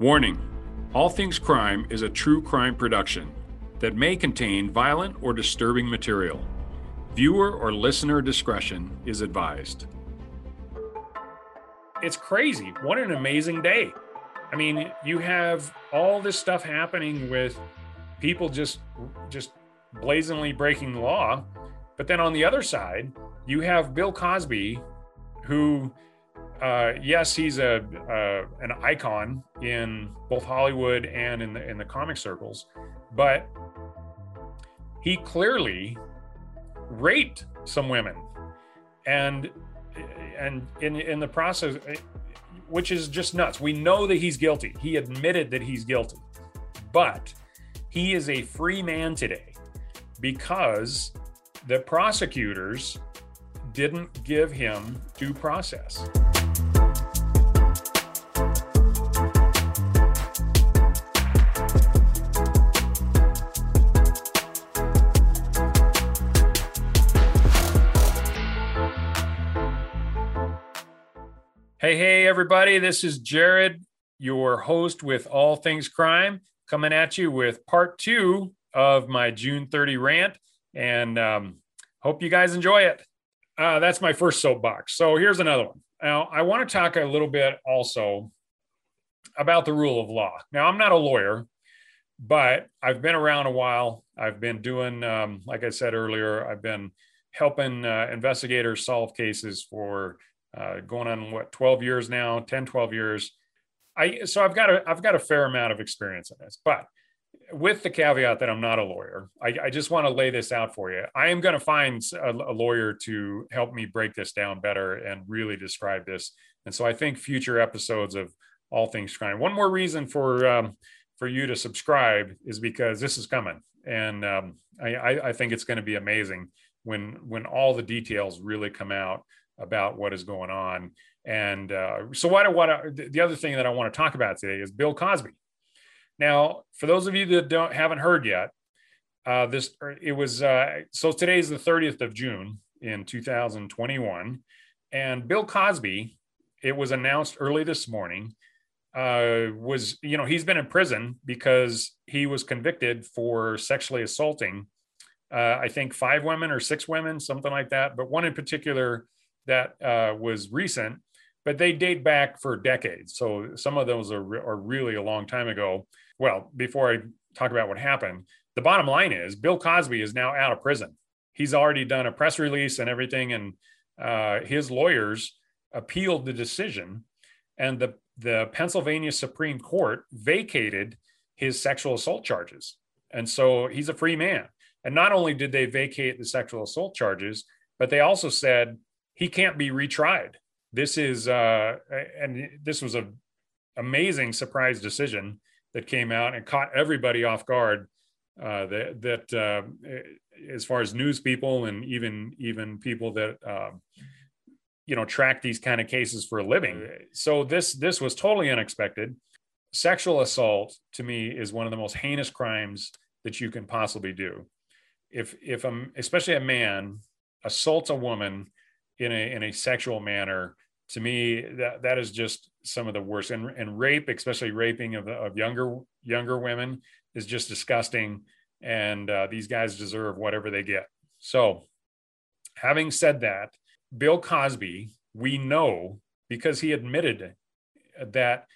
Warning All Things Crime is a true crime production that may contain violent or disturbing material. Viewer or listener discretion is advised. It's crazy. What an amazing day. I mean, you have all this stuff happening with people just just blazingly breaking the law, but then on the other side, you have Bill Cosby who uh, yes, he's a uh, an icon in both Hollywood and in the in the comic circles, but he clearly raped some women, and and in in the process, which is just nuts. We know that he's guilty. He admitted that he's guilty, but he is a free man today because the prosecutors didn't give him due process. Hey, hey, everybody. This is Jared, your host with All Things Crime, coming at you with part two of my June 30 rant. And um, hope you guys enjoy it. Uh, that's my first soapbox. So here's another one. Now, I want to talk a little bit also about the rule of law. Now, I'm not a lawyer, but I've been around a while. I've been doing, um, like I said earlier, I've been helping uh, investigators solve cases for uh, going on what 12 years now 10 12 years i so i've got a i've got a fair amount of experience in this but with the caveat that i'm not a lawyer i, I just want to lay this out for you i am going to find a, a, lawyer to help me break this down better and really describe this and so i think future episodes of all things crime one more reason for um, for you to subscribe is because this is coming and um, I, I think it's going to be amazing when when all the details really come out about what is going on. And uh, so, what, what the other thing that I want to talk about today is Bill Cosby. Now, for those of you that don't haven't heard yet, uh, this it was uh, so today is the 30th of June in 2021, and Bill Cosby. It was announced early this morning. Uh, was you know he's been in prison because he was convicted for sexually assaulting uh, I think five women or six women, something like that. But one in particular that uh, was recent, but they date back for decades. So some of those are, are really a long time ago. Well, before I talk about what happened, the bottom line is Bill Cosby is now out of prison. He's already done a press release and everything, and uh, his lawyers appealed the decision, and the the Pennsylvania Supreme Court vacated his sexual assault charges, and so he's a free man. And not only did they vacate the sexual assault charges, but they also said he can't be retried. This is uh, and this was a amazing surprise decision that came out and caught everybody off guard. Uh, that that uh, as far as news people and even even people that uh, you know track these kind of cases for a living. So this this was totally unexpected. Sexual assault to me is one of the most heinous crimes that you can possibly do. If if a, especially a man assaults a woman in a in a sexual manner to me that that is just some of the worst and, and rape especially raping of, of younger younger women is just disgusting. And uh, these guys deserve whatever they get. So having said that bill cosby we know because he admitted that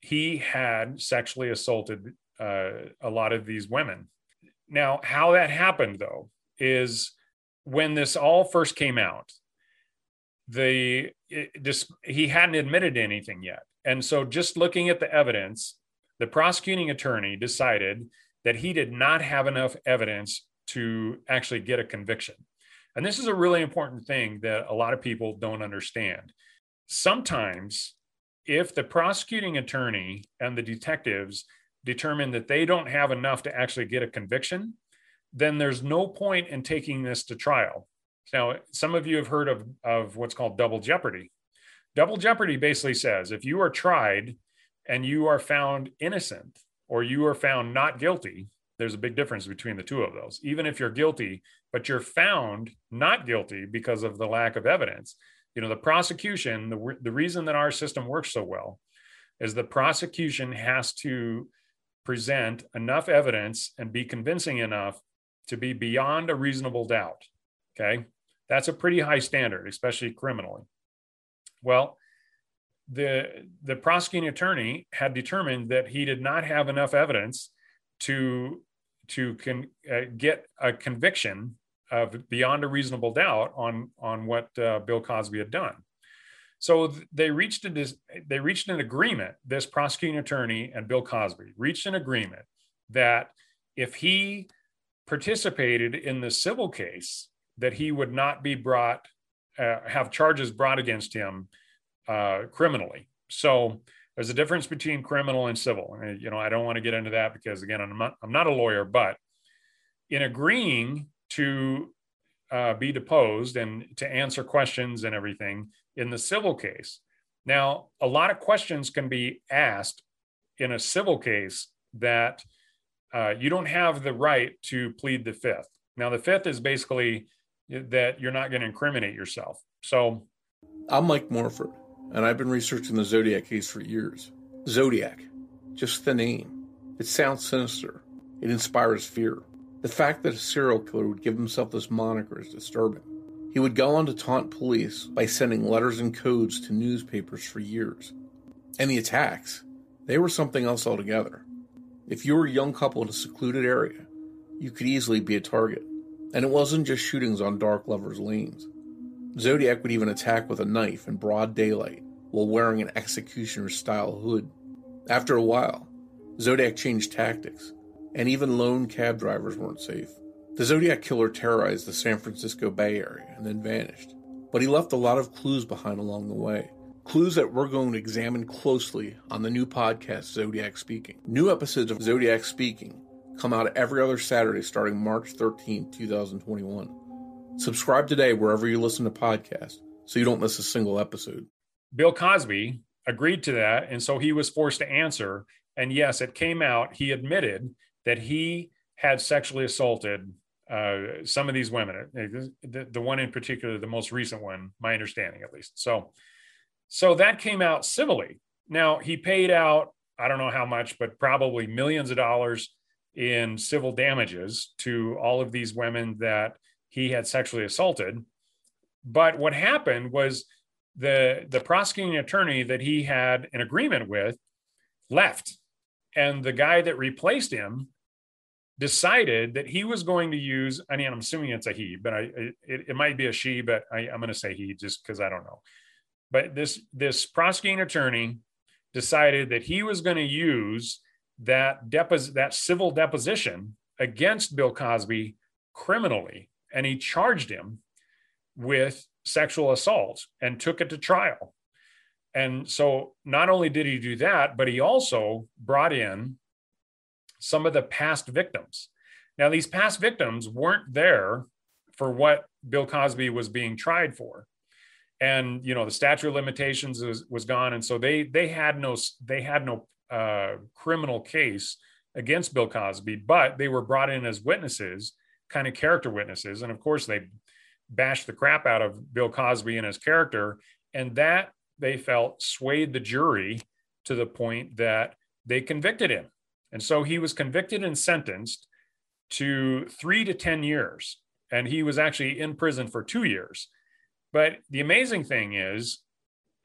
he had sexually assaulted uh, a lot of these women. Now how that happened though is when this all first came out the just he hadn't admitted anything yet. And so just looking at the evidence the prosecuting attorney decided that he did not have enough evidence to actually get a conviction. And this is a really important thing that a lot of people don't understand. Sometimes if the prosecuting attorney and the detectives determine that they don't have enough to actually get a conviction then there's no point in taking this to trial now, some of you have heard of, of what's called double jeopardy. Double jeopardy basically says if you are tried and you are found innocent or you are found not guilty, there's a big difference between the two of those. Even if you're guilty, but you're found not guilty because of the lack of evidence, you know, the prosecution, the, the reason that our system works so well, is the prosecution has to present enough evidence and be convincing enough to be beyond a reasonable doubt. Okay. That's a pretty high standard, especially criminally. Well, the the prosecuting attorney had determined that he did not have enough evidence to to con, uh, get a conviction of beyond a reasonable doubt on on what uh, Bill Cosby had done. So they reached a they reached an agreement. This prosecuting attorney and Bill Cosby reached an agreement that if he participated in the civil case, that he would not be brought uh, have charges brought against him uh, criminally. So there's a difference between criminal and civil. You know, I don't want to get into that because again, I'm not I'm not a lawyer, but in agreeing to uh, be deposed and to answer questions and everything in the civil case. Now, a lot of questions can be asked in a civil case that uh, you don't have the right to plead the fifth. Now, the fifth is basically that you're not going to incriminate yourself. So, I'm Mike Morford, and I've been researching the Zodiac case for years. Zodiac, just the name. It sounds sinister. It inspires fear. The fact that a serial killer would give himself this moniker is disturbing. He would go on to taunt police by sending letters and codes to newspapers for years. And the attacks, they were something else altogether. If you were a young couple in a secluded area, you could easily be a target. And it wasn't just shootings on dark lovers' lanes. Zodiac would even attack with a knife in broad daylight while wearing an executioner style hood. After a while, Zodiac changed tactics, and even lone cab drivers weren't safe. The Zodiac Killer terrorized the San Francisco Bay Area and then vanished. But he left a lot of clues behind along the way. Clues that we're going to examine closely on the new podcast, Zodiac Speaking. New episodes of Zodiac Speaking come out every other Saturday starting March 13, 2021. Subscribe today wherever you listen to podcasts so you don't miss a single episode. Bill Cosby agreed to that, and so he was forced to answer. And yes, it came out. He admitted that he had sexually assaulted uh, some of these women. Uh, the, the one in particular, the most recent one, my understanding at least. So, so that came out civilly. Now he paid out, I don't know how much, but probably millions of dollars in civil damages to all of these women that he had sexually assaulted. But what happened was the the prosecuting attorney that he had an agreement with left, and the guy that replaced him decided that he was going to use i mean i'm assuming it's a he but i it, it might be a she but I, i'm going to say he just because i don't know but this this prosecuting attorney decided that he was going to use that depos- that civil deposition against bill cosby criminally and he charged him with sexual assault and took it to trial and so not only did he do that but he also brought in some of the past victims. Now, these past victims weren't there for what Bill Cosby was being tried for. And you know the statute of limitations was, was gone, and so they they had no they had no uh, criminal case against Bill Cosby, but they were brought in as witnesses, kind of character witnesses, and of course they bashed the crap out of Bill Cosby and his character, and that they felt swayed the jury to the point that they convicted him. And so he was convicted and sentenced to three to 10 years. And he was actually in prison for two years. But the amazing thing is,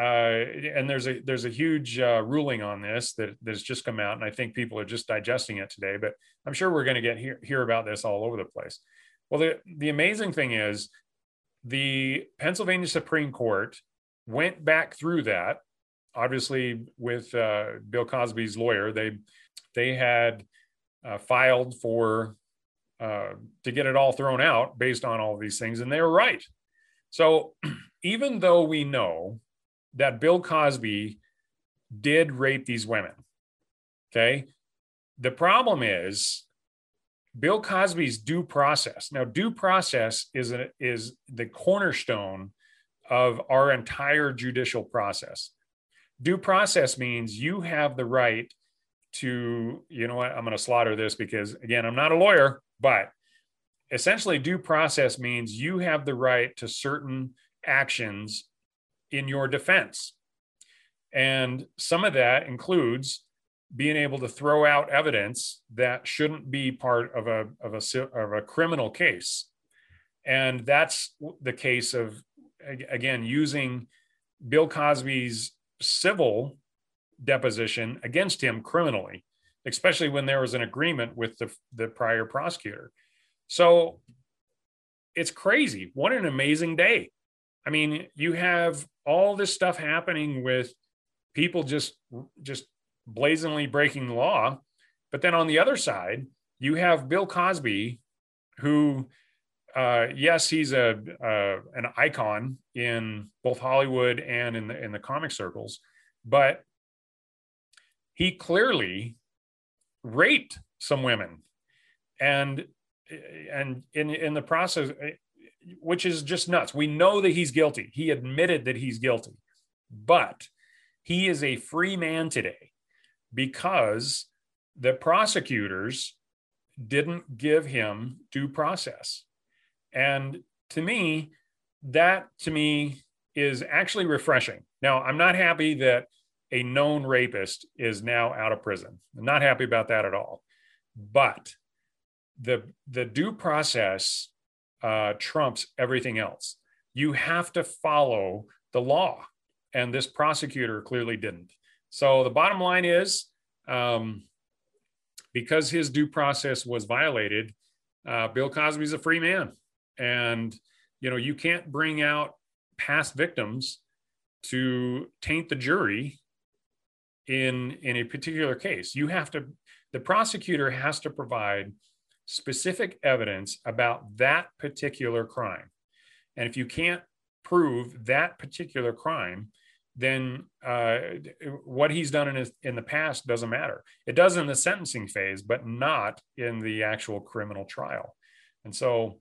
uh, and there's a there's a huge uh, ruling on this that that's just come out, and I think people are just digesting it today. But I'm sure we're going to get hear, hear about this all over the place. Well, the the amazing thing is, the Pennsylvania Supreme Court went back through that. Obviously, with uh, Bill Cosby's lawyer, they they had uh, filed for uh, to get it all thrown out based on all these things, and they were right. So even though we know that Bill Cosby did rape these women, okay, the problem is Bill Cosby's due process. Now, due process is a, is the cornerstone of our entire judicial process. Due process means you have the right to, you know what, I'm going to slaughter this because, again, I'm not a lawyer, but essentially, due process means you have the right to certain actions in your defense. And some of that includes being able to throw out evidence that shouldn't be part of a, of a, of a criminal case. And that's the case of, again, using Bill Cosby's civil deposition against him criminally, especially when there was an agreement with the, the prior prosecutor. So it's crazy. What an amazing day. I mean, you have all this stuff happening with people just just blazingly breaking the law. But then on the other side, you have Bill Cosby, who, uh, yes, he's a uh, an icon in both Hollywood and in the in the comic circles, but he clearly raped some women, and and in in the process, which is just nuts. We know that he's guilty. He admitted that he's guilty, but he is a free man today because the prosecutors didn't give him due process. And to me, that to me is actually refreshing. Now, I'm not happy that a known rapist is now out of prison. I'm not happy about that at all. But the the due process uh, trumps everything else. You have to follow the law, and this prosecutor clearly didn't. So the bottom line is, um, because his due process was violated, uh, Bill Cosby's a free man, and you know you can't bring out past victims to taint the jury in in a particular case. You have to. The prosecutor has to provide specific evidence about that particular crime. And if you can't prove that particular crime, then uh, what he's done in, his, in the past doesn't matter. It does in the sentencing phase, but not in the actual criminal trial. And so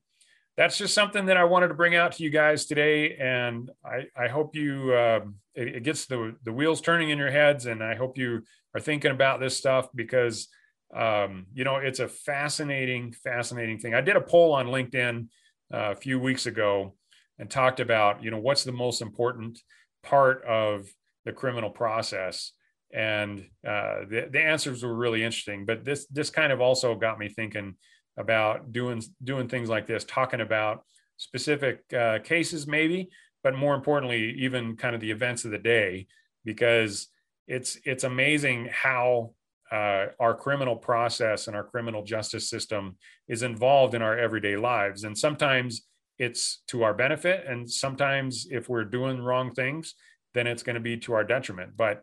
that's just something that I wanted to bring out to you guys today. And I, I hope you, uh, it, it, gets the, the wheels turning in your heads. And I hope you are thinking about this stuff because um, you know, it's a fascinating, fascinating thing. I did a poll on LinkedIn uh, a few weeks ago and talked about, you know, what's the most important part of the criminal process. And uh, the, the answers were really interesting, but this this kind of also got me thinking about doing doing things like this, talking about specific uh, cases, maybe, but more importantly, even kind of the events of the day, because it's it's amazing how uh, our criminal process and our criminal justice system is involved in our everyday lives. And sometimes it's to our benefit. And sometimes if we're doing wrong things, then it's going to be to our detriment. But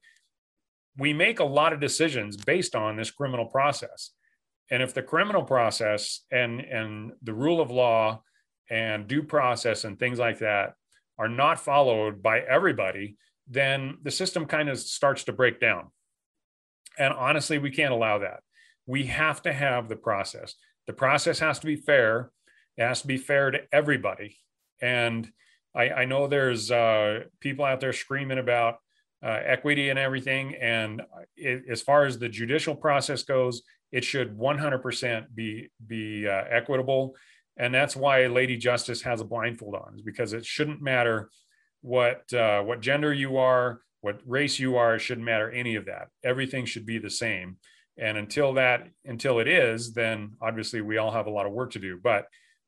we make a lot of decisions based on this criminal process. And if the criminal process and, and the rule of law and due process and things like that are not followed by everybody, then the system kind of starts to break down. And honestly, we can't allow that. We have to have the process. The process has to be fair. It has to be fair to everybody. And I, I know there's uh, people out there screaming about uh, equity and everything. And it, as far as the judicial process goes, it should 100% be be uh, equitable. And that's why Lady Justice has a blindfold on, is because it shouldn't matter what uh, what gender you are, what race you are, shouldn't matter any of that. Everything should be the same. And until that, until it is, then obviously we all have a lot of work to do. But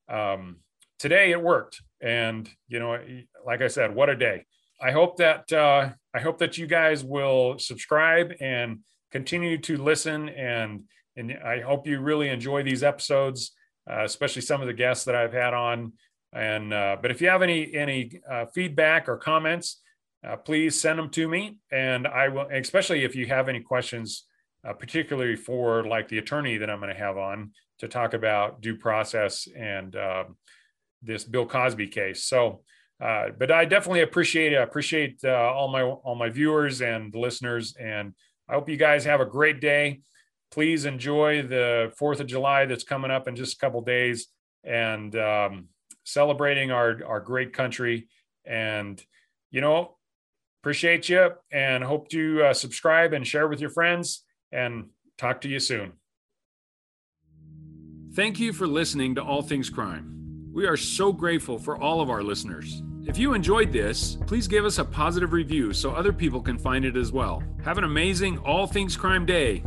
um, today it worked, and you know, like I said, what a day! I hope that uh, I hope that you guys will subscribe and continue to listen, and and I hope you really enjoy these episodes, uh, especially some of the guests that I've had on. And uh, but if you have any any uh, feedback or comments, uh, please send them to me. And I will, especially if you have any questions, uh, particularly for like the attorney that I'm going to have on to talk about due process and uh, this Bill Cosby case. So, uh, but I definitely appreciate it. I appreciate uh, all my all my viewers and listeners, and I hope you guys have a great day. Please enjoy the Fourth of July that's coming up in just a couple days, and um, celebrating our our great country. And you know, Appreciate you and hope to uh, subscribe and share with your friends and talk to you soon. Thank you for listening to All Things Crime. We are so grateful for all of our listeners, If you enjoyed this, please give us a positive review so other people can find it as well. Have an amazing All Things Crime Day.